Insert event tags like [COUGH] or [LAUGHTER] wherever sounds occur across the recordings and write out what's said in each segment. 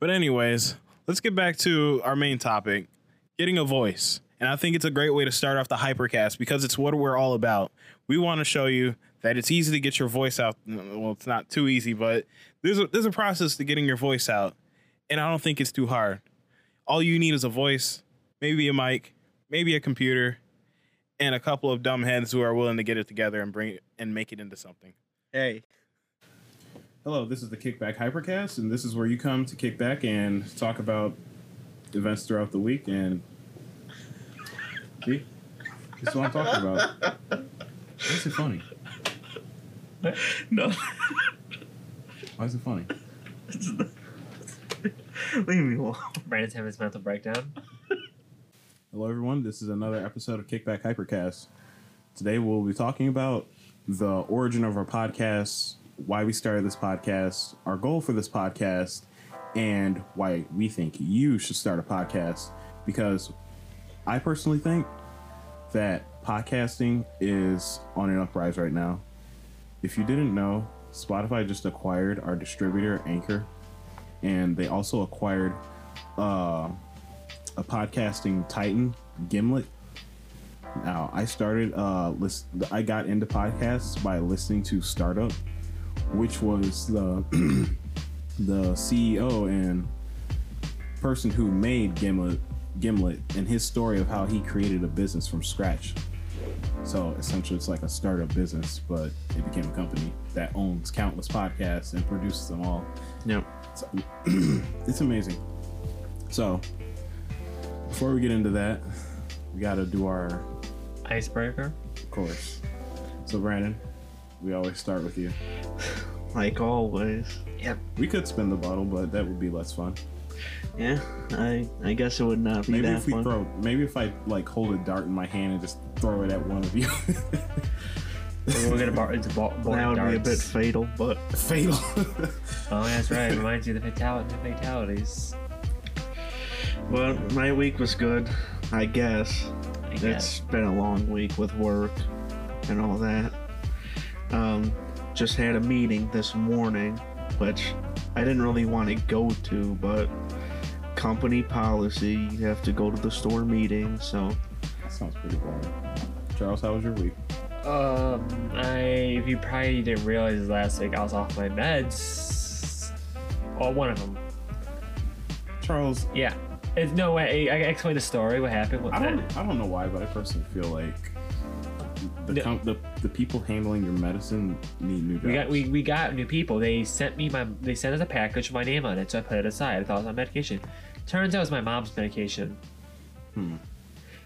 But anyways, let's get back to our main topic, getting a voice. And I think it's a great way to start off the hypercast because it's what we're all about. We want to show you that it's easy to get your voice out. Well, it's not too easy, but there's a there's a process to getting your voice out, and I don't think it's too hard. All you need is a voice, maybe a mic, maybe a computer, and a couple of dumb heads who are willing to get it together and bring it and make it into something. Hey. Hello, this is the Kickback Hypercast, and this is where you come to kick back and talk about events throughout the week. And see, this is what I'm talking about. Why is it funny? No. Why is it funny? Leave me alone. Brandon's having his mental breakdown. Hello, everyone. This is another episode of Kickback Hypercast. Today, we'll be talking about the origin of our podcast, why we started this podcast, our goal for this podcast, and why we think you should start a podcast. Because I personally think that podcasting is on an uprise right now. If you didn't know, Spotify just acquired our distributor, Anchor, and they also acquired uh, a podcasting titan, Gimlet. Now, I started uh list I got into podcasts by listening to Startup, which was the [CLEARS THROAT] the CEO and person who made Gimlet Gimlet and his story of how he created a business from scratch. So essentially, it's like a startup business, but it became a company that owns countless podcasts and produces them all. Yep. So, [CLEARS THROAT] it's amazing. So, before we get into that, we got to do our Icebreaker. Of course. So, Brandon, we always start with you. [LAUGHS] Like always. Yep. We could spin the bottle, but that would be less fun. Yeah, I I guess it would not be Maybe that if we fun. throw, maybe if I like hold a dart in my hand and just throw it at one of you. We're gonna bar into [LAUGHS] bar- that boring would be a bit fatal, but Fatal. [LAUGHS] Oh, that's right. Reminds you of the fatality, fatalities. well, my week was good, I guess. I It's guess. been a long week with work and all that. Um, just had a meeting this morning, which I didn't really want to go to, but company policy, you have to go to the store meeting, so that sounds pretty boring. Charles, how was your week? Um, I if you probably didn't realize last week I was off my meds. Oh, one of them. Charles, Yeah. It's no way. I, I explained the story. What happened with I don't, I don't know why, but I personally feel like the No. com- the, the people handling your medicine need new jobs. We got we, we got new people. They sent me my they sent us a package with my name on it, so I put it aside. I thought it was my medication. Turns out it was my mom's medication. Hmm.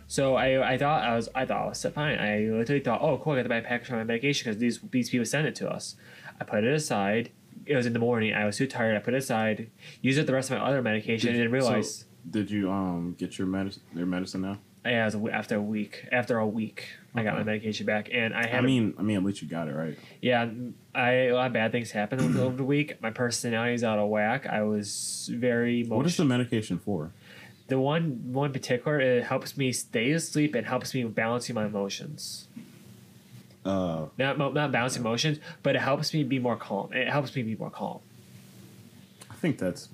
So I I thought I was I thought I was fine. I literally thought, oh cool, I got to buy a package for my medication because these these people sent it to us. I put it aside. It was in the morning. I was too tired. I put it aside. Used it the rest of my other medication and didn't realize. So, did you um get your medicine your medicine now? Yeah, it a after a week. After a week, I got my medication back, and I had. I a- mean, I mean, at least you got it right. Yeah, I a lot of bad things happened over, the week. My personality is out of whack. I was very emotional. What is the medication for? the one one in particular? It helps me stay asleep and helps me balancing my emotions. Uh, Not not balancing emotions, but it helps me be more calm. It helps me be more calm. I think that's.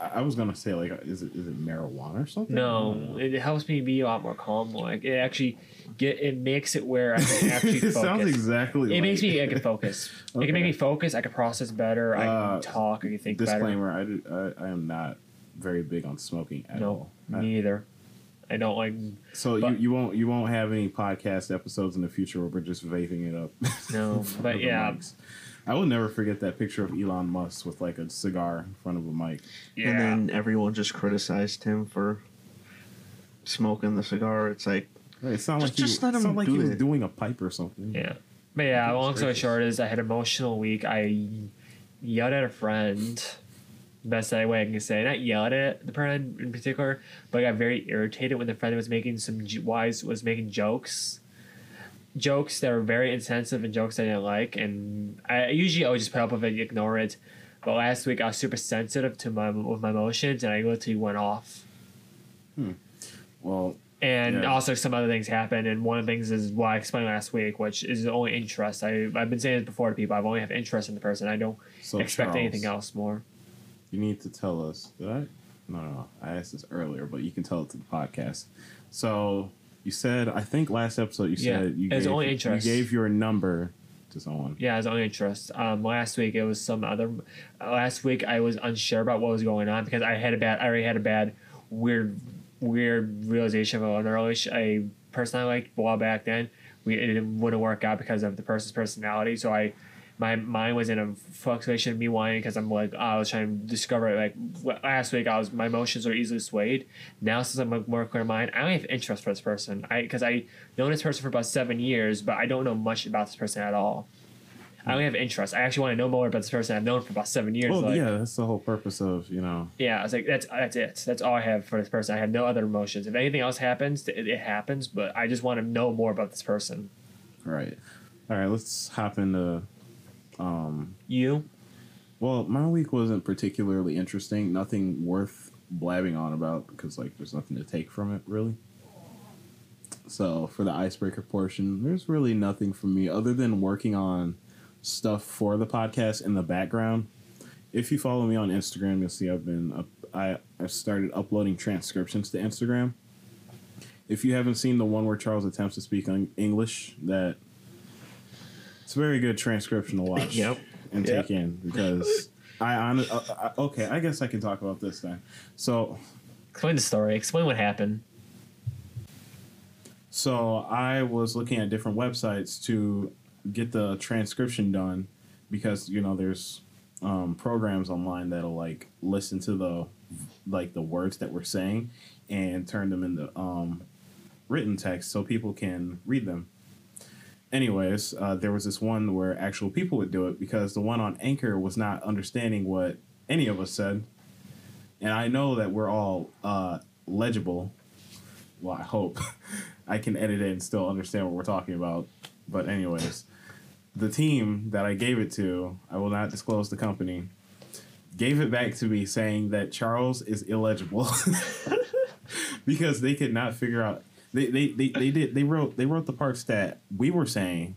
I, was gonna say like, is it is it marijuana or something? No, it helps me be a lot more calm. Like it actually get it makes it where I can [LAUGHS] actually it focus. sounds exactly. it like, makes me I can focus. [LAUGHS] It can make me focus. I can process better. I Uh, can talk. I can think better. Disclaimer: I, I I am not very big on smoking at No, all. I- me either. I don't like. so you, but- you won't you won't have any podcast episodes in the future where we're just vaping it up. No, [LAUGHS] but yeah. I will never forget that picture of Elon Musk with like a cigar in front of a mic. Yeah. and then everyone just criticized him for smoking the cigar. It's like Right, it sounded Just- like he, just let him sounded like do he was it. doing a pipe or something. Yeah. But yeah, long story short is I had an emotional week. I yelled at a friend. Best way I can say. Not yelled at the friend in particular, but I got very irritated when the friend was making some j- wise was making jokes. Jokes that were very insensitive and jokes I didn't like, and I usually I would just put up with it, ignore it. But last week I was super sensitive to my with my emotions, and I literally went off. Hmm. Well, And Yeah. also some other things happened, and one of the things is what I explained last week, which is the only interest. I I've been saying this before to people. I've only have interest in the person. I don't so expect Charles, anything else more. you need to tell us. Did I? No, no, no. I asked this earlier, but you can tell it to the podcast. So you said, I think last episode you Yeah, said you it's gave, only you gave your number to someone. Yeah, his own interest. Um, last week it was some other. Uh, last week I was unsure about what was going on because I had a bad. I already had a bad, weird, weird realization of an early a person I liked a while back then. We it wouldn't work out because of the person's personality. So I, my mind was in a fluctuation of me whining because I'm like I was trying to discover like last week I was my emotions are easily swayed. Now since I'm a more clear mind, I don't have interest for this person. I because I known this person for about seven years, but I don't know much about this person at all. I only have interest. I actually want to know more about this person I've known for about seven years. Well, like, yeah, that's the whole purpose of you know. yeah, I was like, that's that's it. That's all I have for this person. I have no other emotions. If anything else happens, it, it happens. But I just want to know more about this person. All right, all right. Let's hop into. Um, you, Well, my week wasn't particularly interesting. Nothing worth blabbing on about because like there's nothing to take from it really. So for the icebreaker portion, there's really nothing for me other than working on stuff for the podcast in the background. If you follow me on Instagram, you'll see I've been up, I I've started uploading transcriptions to Instagram. If you haven't seen the one where Charles attempts to speak English, that it's a very good transcription to watch [LAUGHS] Yep. and Yep. take in because I, hon- uh, uh, okay, I guess I can talk about this then. So explain the story. Explain what happened. So I was looking at different websites to get the transcription done because you know there's um, programs online that'll like listen to the like the words that we're saying and turn them into um, written text so people can read them. Anyways, uh, there was this one where actual people would do it because the one on Anchor was not understanding what any of us said, and I know that we're all uh, legible. Well, I hope. [LAUGHS] I can edit it and still understand what we're talking about. But anyways, the team that I gave it to, I will not disclose the company, gave it back to me saying that Charles is illegible. [LAUGHS] Because they could not figure out they, they, they, they did they wrote they wrote the parts that we were saying,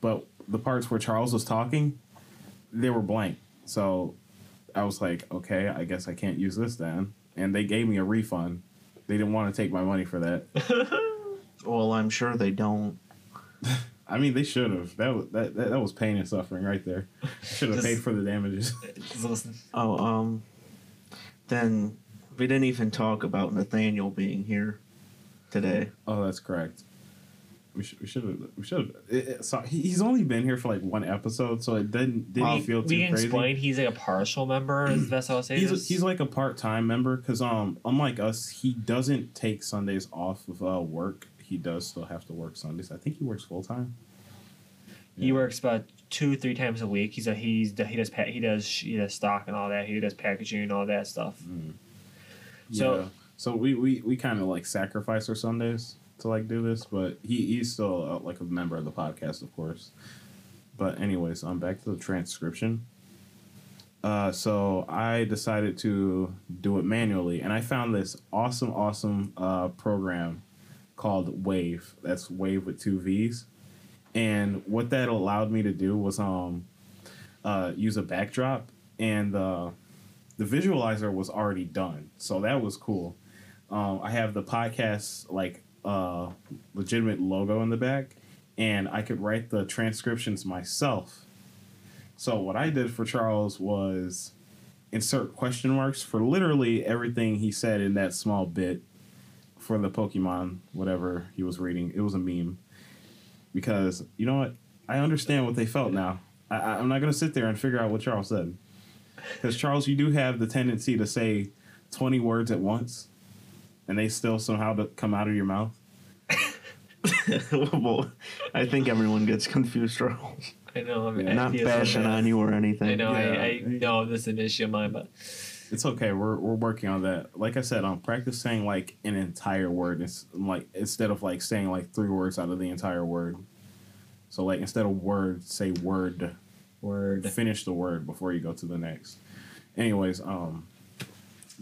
but the parts where Charles was talking, they were blank. So I was like, okay, I guess I can't use this then. And they gave me a refund. They didn't want to take my money for that. [LAUGHS] Well, I'm sure they don't. I mean, they should have. That was that, that, that was pain and suffering right there. Should have paid for the damages. [LAUGHS] Oh, um, then we didn't even talk about Nathaniel being here today. oh, that's correct. We should we should have we should have. So he- he's only been here for like one episode, so it didn't didn't Well, feel too we can crazy. explain. He's like a partial member. Is the [CLEARS THROAT] best I'll say. He's this. he's like a part time member because um unlike us, he doesn't take Sundays off of uh, work. He does still have to work Sundays. I think he works full time. He works about two, three times a week. He's a he's he does he does he does stock and all that. He does packaging and all that stuff. So- yeah. So we we, we kind of like sacrifice our Sundays to like do this, but he he's still uh, like a member of the podcast, of course. But anyways, I'm um, back to the transcription. Uh, so I decided to do it manually, and I found this awesome, awesome uh, program called Wavve. That's Wavve with two V's, and what that allowed me to do was um, uh, use a backdrop, and the the visualizer was already done, so that was cool. Um, I have the podcast like uh, legitimate logo in the back, and I could write the transcriptions myself. So what I did for Charles was insert question marks for literally everything he said in that small bit for the Pokemon whatever he was reading. It was a meme because you know what I understand what they felt now. I, I'm not gonna sit there and figure out what Charles said because Charles, you do have the tendency to say 20 words at once, and they still somehow come out of your mouth. [LAUGHS] well, I think everyone gets confused, Charles. I know. I'm Yeah. Not envious bashing on you or anything. I know. Yeah. I, I know this is an issue of mine, but It's okay. We're we're working on that. Like I said, I'm practice saying like an entire word. It's like instead of like saying like three words out of the entire word. So like instead of word, say word. word. Finish the word before you go to the next. Anyways, um,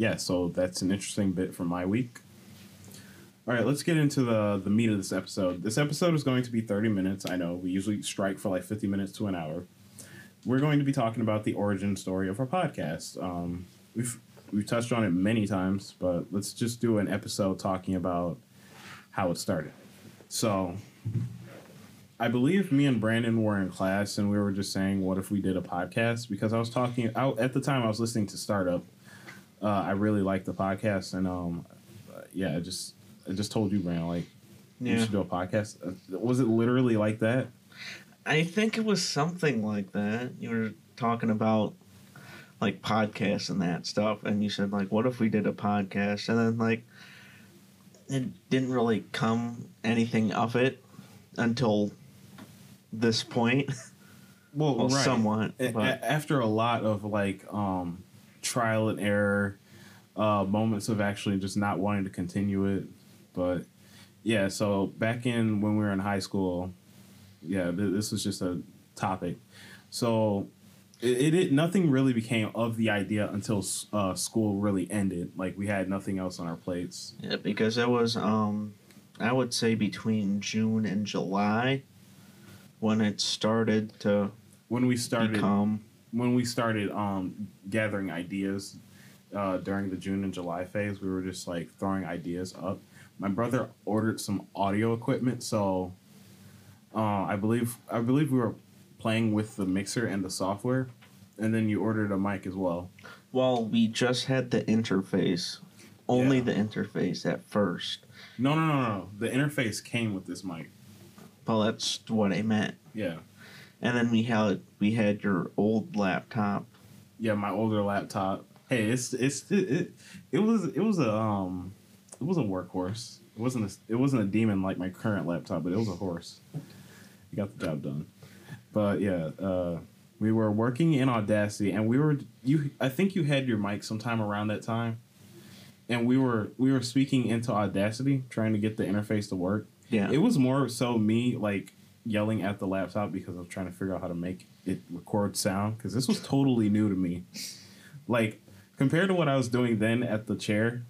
yeah. So that's an interesting bit from my week. All right, let's get into the the meat of this episode. This episode is going to be 30 minutes. I know we usually strike for like 50 minutes to an hour. We're going to be talking about the origin story of our podcast. Um, we've we've touched on it many times, but let's just do an episode talking about how it started. So, I believe me and Brandon were in class and we were just saying, what if we did a podcast? Because I was talking I, at the time I was listening to Startup. Uh, I really like the podcast, and um, yeah, I just I just told you, Brandon, like Yeah. should do a podcast. Uh, Was it literally like that? I think it was something like that. You were talking about like podcasts and that stuff, and you said like, "What if we did a podcast?" And then like, it didn't really come anything of it until this point. Well, well, somewhat. A- But after a lot of like um, trial and error, uh, moments of actually just not wanting to continue it, but yeah. So back in when we were in high school, yeah, th- this was just a topic. So it, it, nothing really became of the idea until uh, school really ended. Like we had nothing else on our plates. yeah, because it was um, I would say between June and July when it started to When we started become. when we started um, gathering ideas uh, during the June and July phase, we were just like throwing ideas up. My brother ordered some audio equipment, so uh, I believe I believe we were playing with the mixer and the software, and then you ordered a mic as well. Well, we just had the interface, only Yeah. the interface at first. No, no, no, no. The interface came with this mic. Well, that's what I meant. Yeah, And then we had we had your old laptop. Yeah. My older laptop. Hey, it's it's it, it, it was it was a um it was a workhorse. It wasn't a, it wasn't a demon like my current laptop, but it was a horse. You got the job done. But yeah, uh, we were working in Audacity, and we were you. I think you had your mic sometime around that time, and we were we were speaking into Audacity, trying to get the interface to work. Yeah. It was more so me like yelling at the laptop because I was trying to figure out how to make it record sound because this was totally new to me. Like compared to what I was doing then at the chair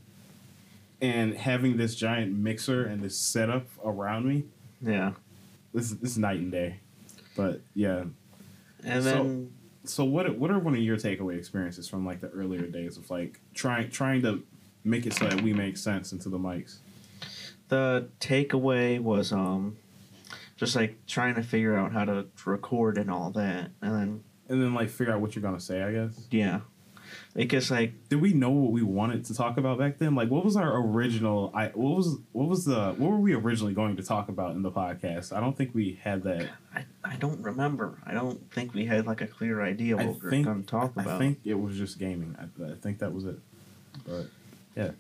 and having this giant mixer and this setup around me, yeah. this is this is night and day. But yeah. And So- then So what what are one of your takeaway experiences from like the earlier days of like trying trying to make it so that we make sense into the mics? the takeaway was um just like trying to figure out how to record and all that. And then And then like figure out what you're gonna say, I guess. yeah. Because like did we know what we wanted to talk about back then? Like, what was our original? I what was what was the what were we originally going to talk about in the podcast? I don't think we had that. I, I don't remember. I don't think we had like a clear idea I what we were going to talk about. I think it was just gaming. I, I think that was it. But yeah,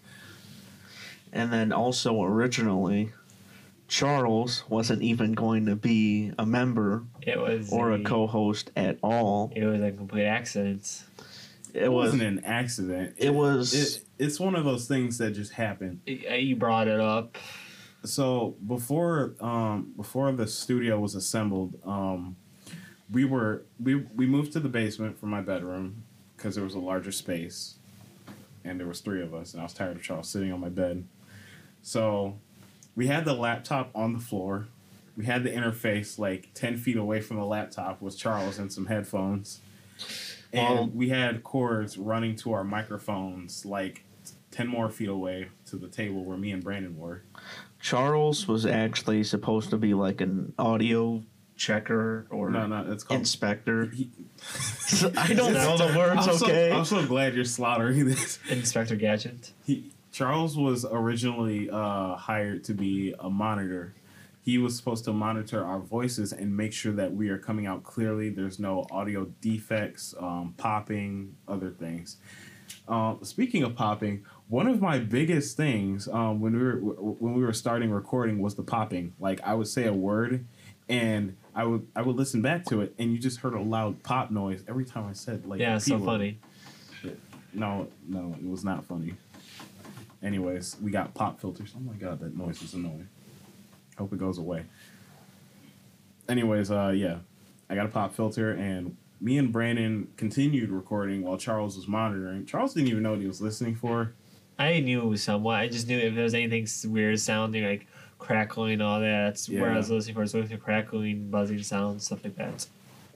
And then also originally, Charles wasn't even going to be a member It was or a co-host at all. It was a complete accident. It, it was wasn't an accident. it was It, it's one of those things that just happened. Y- You brought it up. so before um before the studio was assembled um we were we we moved to the basement from my bedroom because there was a larger space and there was three of us and i was tired of charles sitting on my bed so we had the laptop on the floor we had the interface like 10 feet away from the laptop was charles and some headphones and Well- we had cords running to our microphones like 10 more feet away to the table where me and brandon were Charles was actually supposed to be like an audio checker or No, no, it's called. inspector. [LAUGHS] He- I don't know the [LAUGHS] words. I'm so, okay. I'm so glad you're slaughtering this. Inspector Gadget. He, Charles was originally uh, hired to be a monitor. He was supposed to monitor our voices and make sure that we are coming out clearly. There's no audio defects, um, popping, other things. Uh, speaking of popping, one of my biggest things um, when we were when we were starting recording was the popping. Like I would say a word, and I would I would listen back to it, and you just heard a loud pop noise every time I said like yeah, so funny. No, no, it was not funny. Anyways, we got pop filters. Oh my god, that noise is annoying. Hope it goes away. Anyways, uh, yeah, I got a pop filter, and me and Brandon continued recording while Charles was monitoring. Charles didn't even know what he was listening for. I knew it was somewhat. I just knew if there was anything weird sounding, like crackling, all that. That's where I was listening for. So with crackling, buzzing sounds, stuff like that.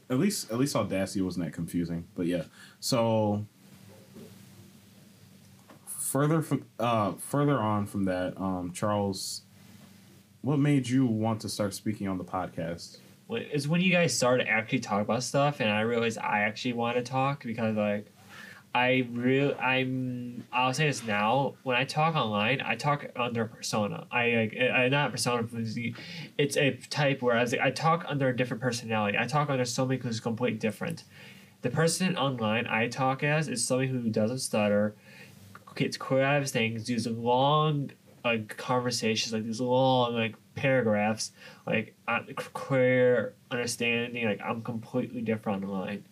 At least, at least Audacity wasn't that confusing. But yeah, so further from uh further on from that, um, Charles, what made you want to start speaking on the podcast? When- It's when you guys started actually talk about stuff, and I realized I actually want to talk because like. I real I'm I'll say this now. When I talk online, I talk under persona. I like I not persona. It's a type where I, was, I talk under a different personality. I talk under somebody who's completely different. The person online I talk as is somebody who doesn't stutter, out of things, does long like conversations, like these long like paragraphs, like uh, clear understanding. Like I'm completely different online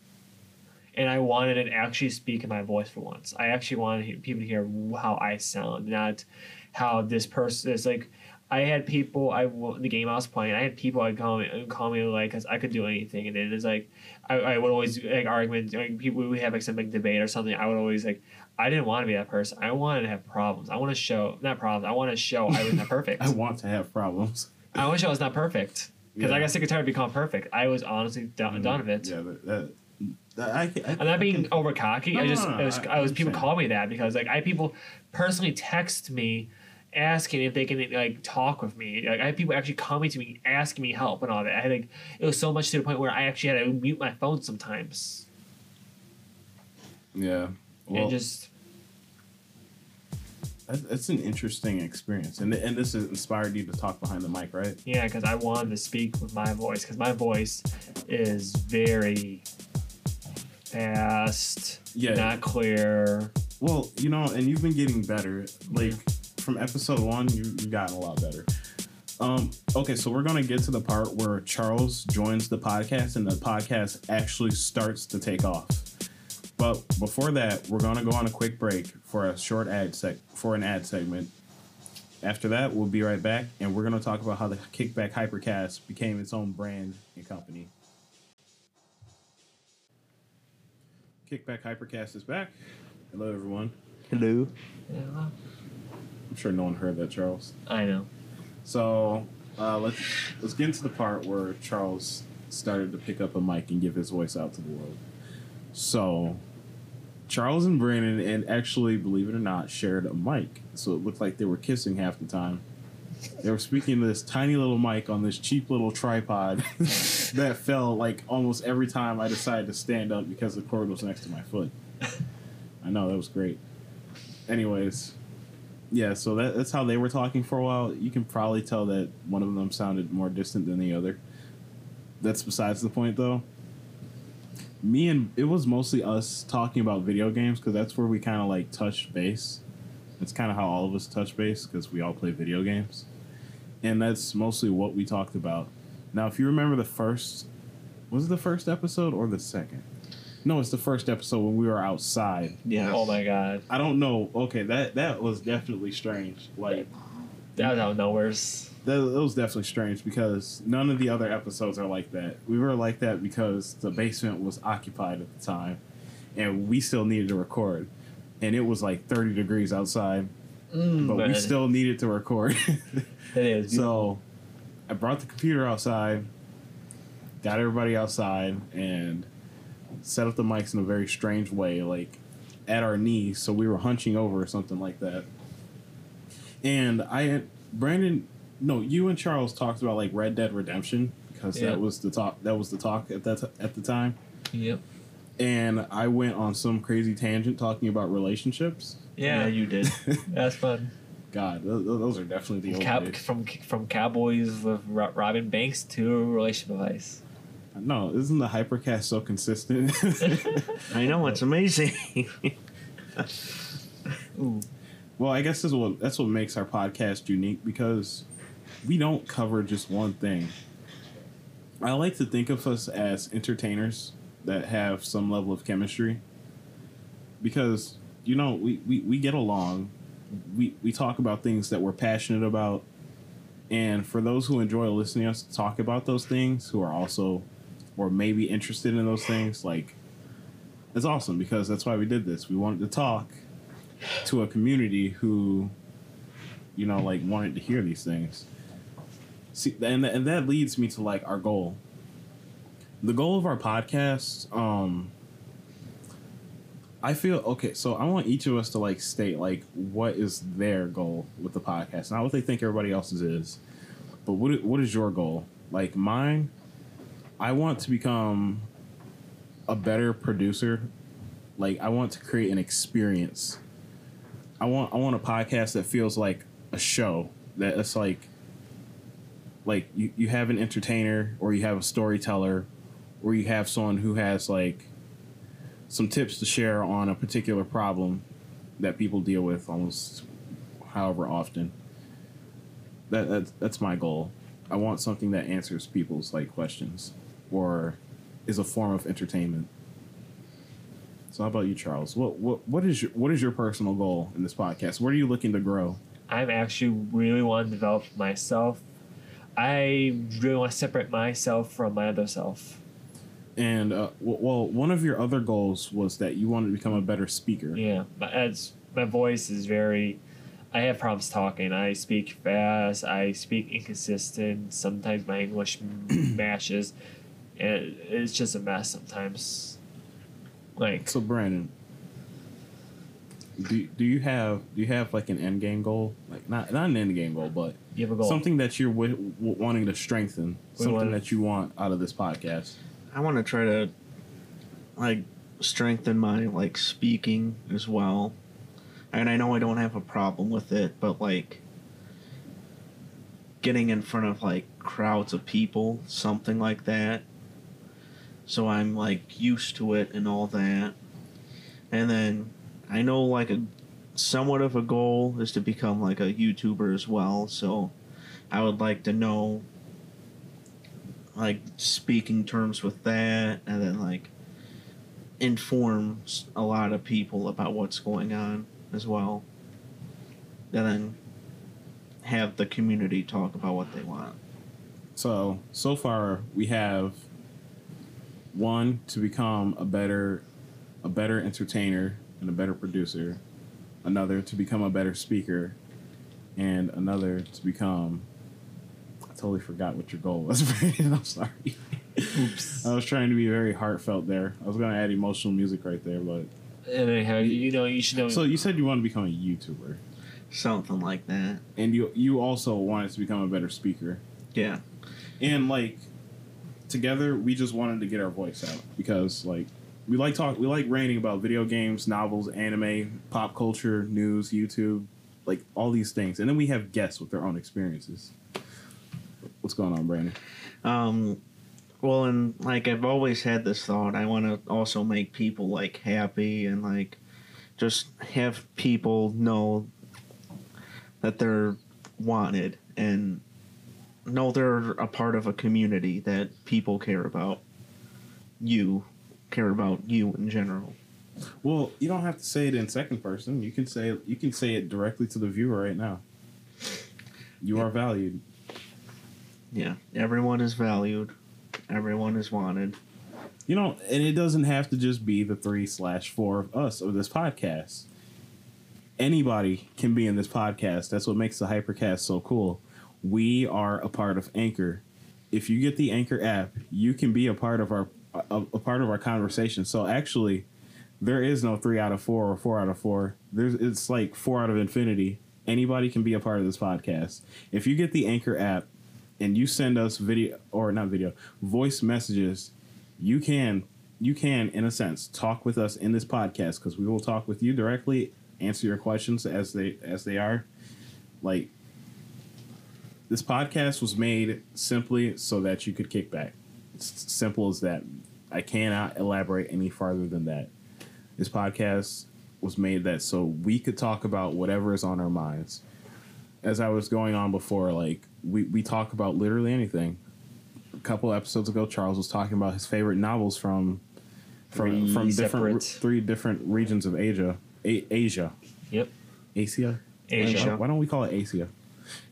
and I wanted to actually speak in my voice for once. I actually wanted people to hear how I sound, not how this person is like. I had people I the game I was playing. I had people I'd call me call me like because I could do anything, and then it's like I, I would always like argument like people we have like some big debate or something. I would always like I didn't want to be that person. I wanted to have problems. I want to show not problems. I want to show I was not [LAUGHS] perfect. I want to have problems. I want to show I was not perfect because Yeah. I got sick and tired of becoming perfect. I was honestly done, mm, done of it. Yeah, but that, I, I, I'm not being over cocky. I just, no, no, I was, I- I, was people call me that because like I had people personally text me asking if they can like talk with me. Like I had people actually coming to me asking me help and all that. I had like it was so much to the point where I actually had to mute my phone sometimes yeah. Well, and just that's an interesting experience, and and this has inspired you to talk behind the mic, right? yeah, because I wanted to speak with my voice because my voice is very fast, Yeah. not clear. Well, you know, and you've been getting better. Like from episode one, you, you've gotten a lot better. Um, okay, so we're gonna get to the part where Charles joins the podcast and the podcast actually starts to take off. But before that, we're gonna go on a quick break for a short ad sec for an ad segment. After that, we'll be right back, and we're gonna talk about how the Kickback Hypercast became its own brand and company. Kickback Hypercast is back. Hello, everyone. Hello. Yeah, I'm sure no one heard that, Charles. I know. So uh, let's let's get into the part where Charles started to pick up a mic and give his voice out to the world. So Charles and Brandon, and actually, believe it or not, shared a mic. So it looked like they were kissing half the time. They were speaking to this tiny little mic on this cheap little tripod [LAUGHS] that fell like almost every time I decided to stand up because the cord was next to my foot. I know that was great. Anyways, yeah, so that, that's how they were talking for a while. You can probably tell that one of them sounded more distant than the other. That's besides the point, though. Me and it was mostly us talking about video games because that's where we kind of like touched base. That's kind of how all of us touch base because we all play video games, and that's mostly what we talked about. Now, if you remember the first, was it the first episode or the second? No, it's the first episode when we were outside. Yeah. Oh my god, I don't know. Okay, that that was definitely strange. Like that was out of nowhere's. that, that was definitely strange because none of the other episodes are like that. We were like that because the basement was occupied at the time, and we still needed to record, and it was like thirty degrees outside, mm, but we still needed to record. [LAUGHS] It is. so, I brought the computer outside, got everybody outside, and set up the mics in a very strange way, like at our knees, so we were hunching over or something like that. And I, Brandon, no, you and Charles talked about like Red Dead Redemption because Yeah. that was the talk. That was the talk at that at the time. Yep. And I went on some crazy tangent talking about relationships. Yeah, you did. [LAUGHS] that's fun. God, those, those are definitely the old Cow- from from Cowboys with Ro- Robin Banks to relationship advice. No, isn't the hypercast so consistent? [LAUGHS] I know it's amazing. [LAUGHS] Ooh. Well, I guess that's what that's what makes our podcast unique because we don't cover just one thing. I like to think of us as entertainers that have some level of chemistry because you know we, we, we get along. We, we talk about things that we're passionate about. And for those who enjoy listening to us talk about those things who are also or maybe interested in those things like it's awesome because that's why we did this. We wanted to talk to a community who you know like wanted to hear these things see and, and that leads me to like our goal the goal of our podcast um I feel okay. So I want each of us to like state like what is their goal with the podcast, not what they think everybody else's is, but what what is your goal? Like mine, I want to become a better producer. Like I want to create an experience. I want I want a podcast that feels like a show that it's like like you, you have an entertainer or you have a storyteller or you have someone who has like some tips to share on a particular problem that people deal with almost however often. That that's, that's my goal. I want something that answers people's like questions or is a form of entertainment. So how about you, Charles? What what what is your what is your personal goal in this podcast? Where are you looking to grow? I'm actually really want to develop myself. I really want to separate myself from my other self. And uh, w- well, one of your other goals was that you wanted to become a better speaker. Yeah, my, as my voice is very. I have problems talking. I speak fast. I speak inconsistent. Sometimes my English [CLEARS THROAT] mashes, and it's just a mess sometimes. Like So Brandon, do do you have do you have like an end game goal? Like not not an end game goal, but you have a goal. something that you're w- w- wanting to strengthen, We something wanna- that you want out of this podcast. I want to try to like strengthen my like speaking as well. And I know I don't have a problem with it, but like getting in front of like crowds of people, something like that. So I'm like used to it and all that. And then I know like a somewhat of a goal is to become like a YouTuber as well. So I would like to know like speaking terms with that and then like informs a lot of people about what's going on as well and then have the community talk about what they want So so far we have one to become a better a better entertainer and a better producer, another to become a better speaker, and another to become I totally forgot what your goal was, [LAUGHS] Brandon. I'm sorry. Oops. I was trying to be very heartfelt there. I was gonna add emotional music right there, but and then how you know you should know. so you said you want to become a YouTuber, something like that and you you also wanted to become a better speaker. yeah and like together we just wanted to get our voice out because like we like talk we like ranting about video games novels anime pop culture news youtube like all these things. And then we have guests with their own experiences. What's going on brandon? Um well and like i've always had this thought. I want to also make people like happy and like just have people know that they're wanted and know they're a part of a community that people care about. You care about you in general. Well you don't have to say it in second person. You can say you can say it directly to the viewer right now. You are valued. Yeah everyone is valued. Everyone is wanted. You know, and it doesn't have to just be the three slash four of us of this podcast. Anybody can be in this podcast. That's what makes the Hypercast so cool. We are a part of Anchor. If you get the Anchor app, you can be a part of our a, a part of our conversation. So actually, there is no three out of four or four out of four. There's it's like four out of infinity. Anybody can be a part of this podcast. If you get the Anchor app and you send us video or not video, voice messages you can you can in a sense talk with us in this podcast because we will talk with you directly answer your questions as they as they are like this podcast was made simply so that you could kick back it's simple as that i cannot elaborate any farther than that this podcast was made that so we could talk about whatever is on our minds as i was going on before like we, we talk about literally anything a couple episodes ago, Charles was talking about his favorite novels from from Three from different re- three different regions of Asia. A- Asia, Yep. Asia, Asia. Why don't we call it Asia?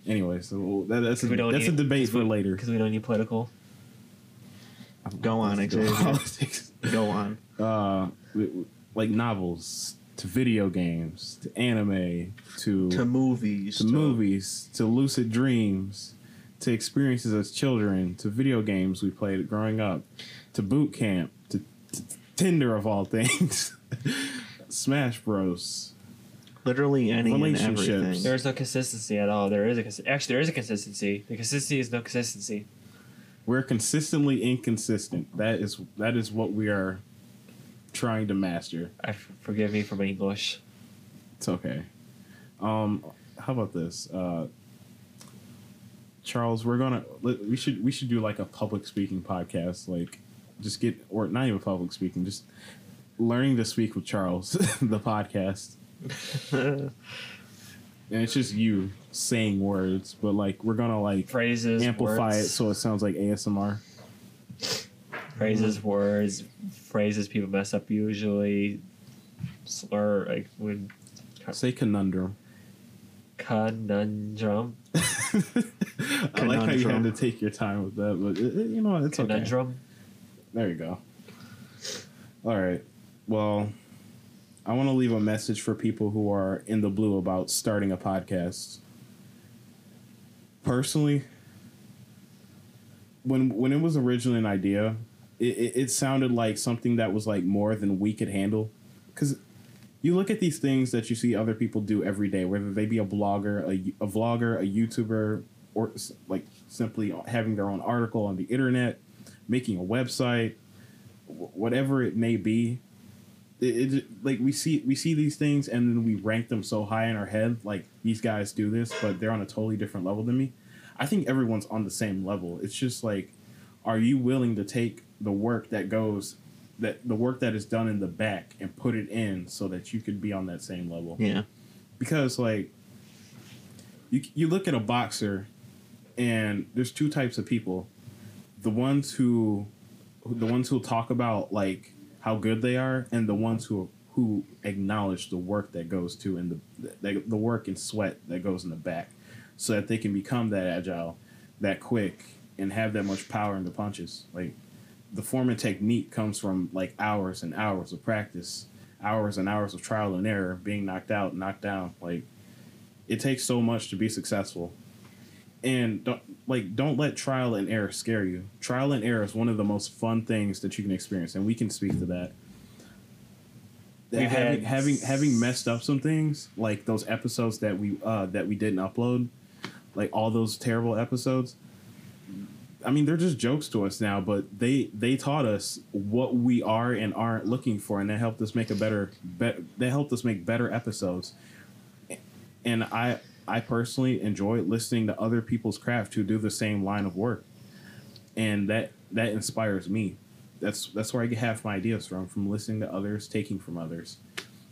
Anyway, so that, that's a, We don't that's a need- debate 'cause for we- later. because we don't need political. Go on, Let's do Xavier. politics. go on Uh, we- we- like novels to video games to anime to to movies to movies to lucid dreams to experiences as children to video games we played growing up to boot camp to, to Tinder of all things. [LAUGHS] Smash Bros. Literally any and Relationships. everything. There's no consistency at all. There is a cons- actually there is a consistency. The consistency is no consistency. We're consistently inconsistent. That is that is what we are trying to master. I f- forgive me for my English. It's okay. Um, how about this, uh, Charles? We're gonna we should we should do like a public speaking podcast. Like, just get or not even public speaking, just learning to speak with Charles, [LAUGHS] the podcast. And it's just you saying words, but like we're gonna like Phrases, amplify words, it so it sounds like ASMR. phrases, words, phrases people mess up usually. Slur like when Say conundrum. conundrum, [LAUGHS] I like how you had to take your time with that, but it, it- you know it's okay. conundrum. There you go. All right. Well, I want to leave a message for people who are in the blue about starting a podcast. Personally, when when it was originally an idea, it, it, it sounded like something that was like more than we could handle. Because you look at these things that you see other people do every day, whether they be a blogger, a, a vlogger, a YouTuber, or like simply having their own article on the internet, making a website, whatever it may be. It, it like we see we see these things and then we rank them so high in our head like these guys do this but they're on a totally different level than me. I think everyone's on the same level. It's just like are you willing to take the work that goes that the work that is done in the back and put it in so that you could be on that same level? Yeah. because like you you look at a boxer and there's two types of people. The ones who the ones who talk about like how good they are and the ones who who acknowledge the work that goes to and the the, the work and sweat that goes in the back so that they can become that agile that quick and have that much power in the punches. Like the form and technique comes from like hours and hours of practice hours and hours of trial and error being knocked out knocked down. Like it takes so much to be successful and don't like don't let trial and error scare you trial and error is one of the most fun things that you can experience and we can speak to that We've having, having having messed up some things like those episodes that we uh that we didn't upload like all those terrible episodes I mean, they're just jokes to us now, but they they taught us what we are and aren't looking for, and that helped us make a better. Be, they helped us make better episodes. And I I personally enjoy listening to other people's craft who do the same line of work, and that that inspires me. That's that's where I get half my ideas from from listening to others, taking from others,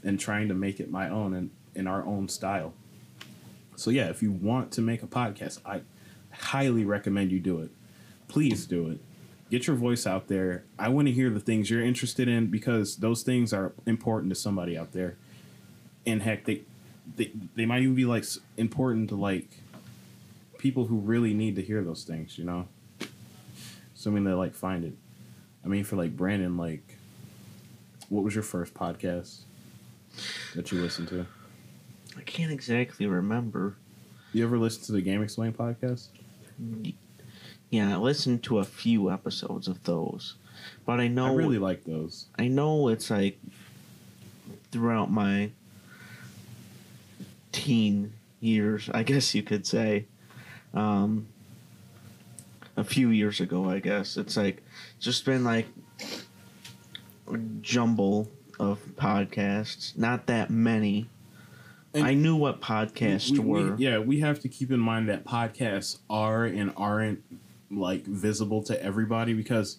and trying to make it my own and in our own style. So yeah, if you want to make a podcast, I highly recommend you do it please do it. Get your voice out there. I want to hear the things you're interested in because those things are important to somebody out there. And heck, they they, they might even be like important to like people who really need to hear those things, you know. Assuming they like find it. I mean, for like Brandon, like, what was your first podcast that you listened to? I can't exactly remember. You ever listen to the GameXplain podcast? Yeah, I listened to a few episodes of those, but I know I really like those. I know it's like throughout my teen years, I guess you could say. Um, a few years ago, I guess it's like just been like a jumble of podcasts. Not that many. And- I knew what podcasts We- we- were. yeah, we have to keep in mind that podcasts are and aren't like visible to everybody because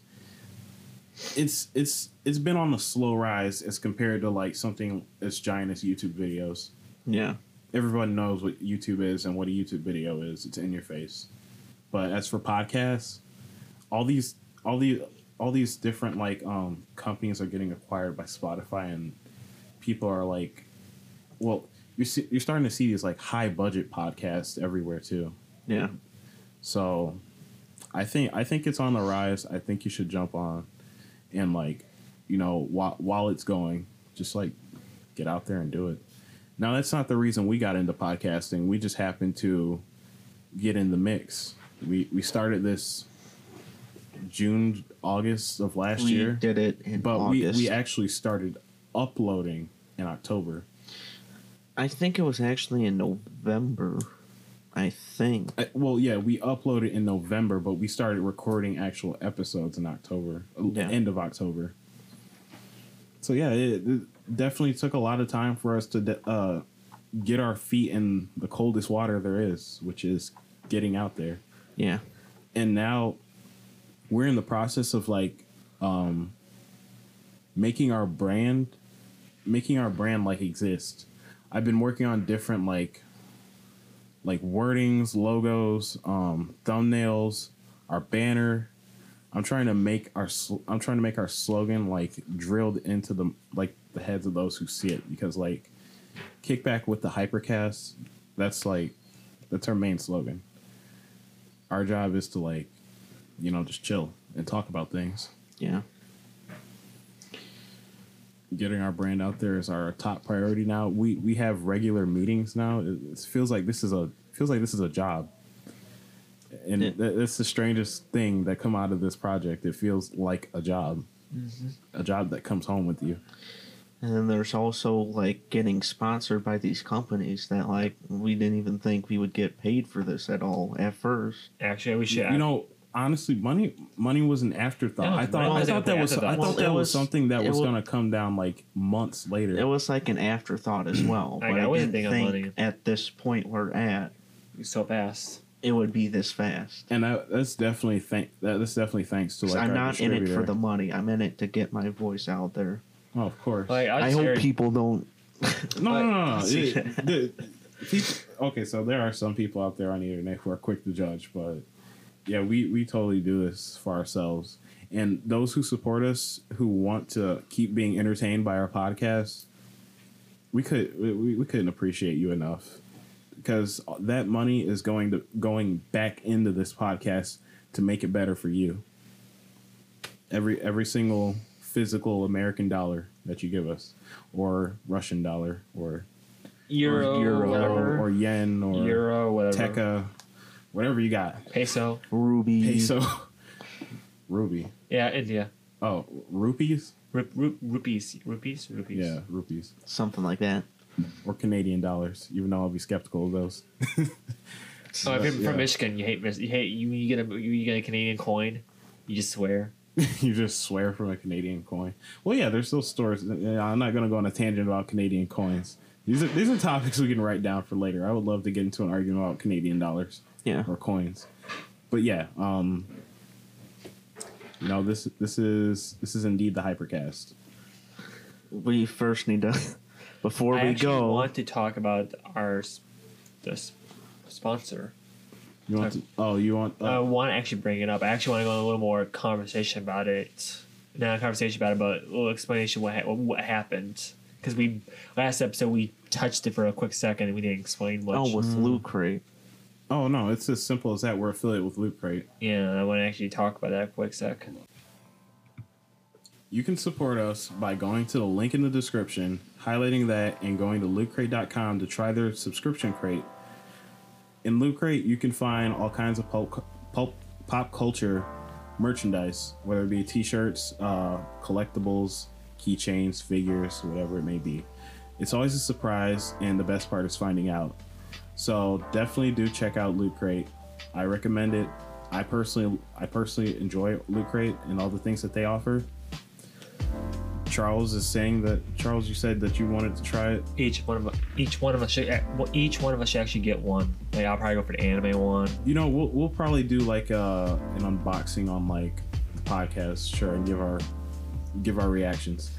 it's it's it's been on a slow rise as compared to like something as giant as YouTube videos. yeah. Everybody knows what YouTube is and what a YouTube video is. It's in your face. But as for podcasts, all these all these all these different like um companies are getting acquired by Spotify and people are like well you're see, you're starting to see these like high budget podcasts everywhere too. Yeah. So I think I think it's on the rise. I think you should jump on and like you know while while it's going, just like get out there and do it. Now that's not the reason we got into podcasting. We just happened to get in the mix. We we started this June August of last we year, did it in but we August. we actually started uploading in October. I think it was actually in November. I think. Uh, Well, yeah, we uploaded in November, but we started recording actual episodes in October, Yeah. end of October. So yeah, it, it definitely took a lot of time for us to de- uh, get our feet in the coldest water there is, which is getting out there. Yeah. And now we're in the process of like um, making our brand, making our brand like exist. I've been working on different like like wordings, logos, um, thumbnails, our banner. I'm trying to make our sl- I'm trying to make our slogan like drilled into the like the heads of those who see it because like kickback with the hypercast that's like that's our main slogan. Our job is to like you know just chill and talk about things. Yeah. Getting our brand out there is our top priority now. We we have regular meetings now. It, it feels like this is a feels like this is a job. And Yeah. th- that's the strangest thing that come out of this project. It feels like a job, mm-hmm. a job that comes home with you. And then there's also like getting sponsored by these companies that like we didn't even think we would get paid for this at all at first. Actually, we should. You know, honestly, money money was an afterthought. No, I thought money I thought that was I thought Well, that was was- something that it was going to come down like months later. It was like an afterthought as [CLEARS THROAT] well. I- But I I, wasn't didn't thinking of think money. at this point we're at so fast. It would be this fast. and that, that's definitely thank that, that's definitely thanks to like I'm not in it for the money. I'm in it to get my voice out there. Oh, of course. Like I, I hope heard- people don't. No, no, no, no. Like- [LAUGHS] It- the- people, okay, so there are some people out there on the internet who are quick to judge, but yeah, we we totally do this for ourselves. And those who support us, who want to keep being entertained by our podcast, we could we, we couldn't appreciate you enough because that money is going to going back into this podcast to make it better for you. Every every single physical American dollar that you give us, or Russian dollar, or euro, or euro, whatever, or, or yen or euro, whatever, Tekka, whatever you got. peso. Ruby. Peso, [LAUGHS] ruby. Yeah, India. Oh, rupees. Rup, rup, rupees, rupees, rupees. Yeah, rupees Something like that. Or Canadian dollars. Even though I'll be skeptical of those. [LAUGHS] Oh, if you're Yeah. from Michigan, you hate Mis- you hate you. You get a you, you get a Canadian coin, you just swear. [LAUGHS] you just swear from a Canadian coin. Well, yeah, there's still stores. yeah, I'm not going to go on a tangent about Canadian coins. These are these are topics we can write down for later. I would love to get into an argument about Canadian dollars. Yeah. or coins. But yeah, um you know, this this is this is indeed the hypercast. We first need to, before I we actually go. want to talk about our this sponsor. You want to, oh, you want I uh, want to actually bring it up. I actually want to go in a little more conversation about it. Not a conversation about it, but a little explanation what ha- what happened. Because we last episode we touched it for a quick second and we didn't explain much. oh, with Loot Crate. Oh no, it's as simple as that. We're affiliate with Loot Crate. yeah, I want to actually talk about that quick sec. You can support us by going to the link in the description, highlighting that, and going to lootcrate.com to try their subscription crate. In Loot Crate, you can find all kinds of pulp, pulp, pop culture merchandise, whether it be t-shirts, uh, collectibles, keychains, figures, whatever it may be. It's always a surprise, and the best part is finding out. So definitely do check out Loot Crate. I recommend it. I personally, I personally enjoy Loot Crate and all the things that they offer. Charles is saying that Charles, you said that you wanted to try it. Each one of us, each one of us should eh, each one of us should actually get one. Like I'll probably go for the anime one. You know, we'll we'll probably do like uh, an unboxing on like the podcast, sure, and give our give our reactions.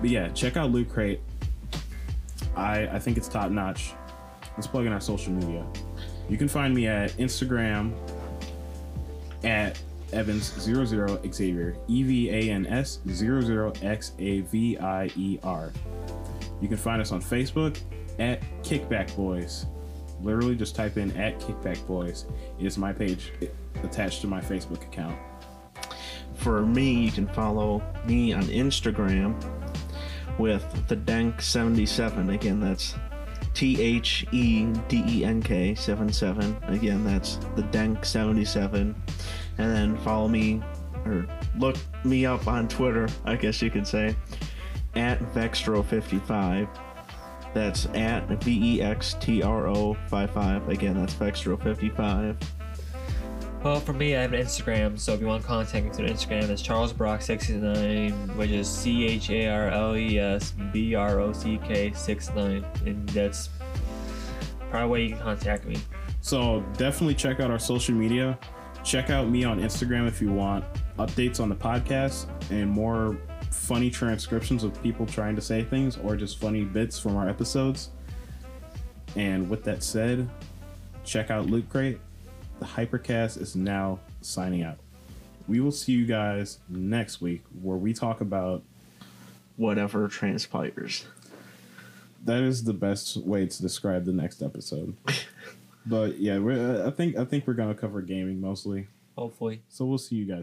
But yeah, check out Loot Crate. I I think it's top notch. Let's plug in our social media. You can find me at Instagram at Evans00 Xavier E V A N S 00 X A V I E R. You can find us on Facebook at Kickback Boys. Literally just type in at Kickback Boys. It is my page attached to my Facebook account. For me, you can follow me on Instagram with the Dank77. Again, that's T H E D E N K 77. Again, that's the Denk77. And then follow me or look me up on Twitter, I guess you could say, at Vextro55. That's at V E X T R O 55. Again, that's Vextro55. Well, for me, I have an Instagram, so if you want to contact me through Instagram, it's Charles Brock 69, which is C H A R L E S B R O C K 69, and that's probably where you can contact me. So definitely check out our social media. Check out me on Instagram if you want updates on the podcast and more funny transcriptions of people trying to say things or just funny bits from our episodes. And with that said, check out Loot Crate. The Hypercast is now signing out. We will see you guys next week where we talk about Whatever transpires. that is the best way to describe the next episode. [LAUGHS] but yeah, we're, I think I think we're gonna cover gaming mostly. Hopefully. So we'll see you guys.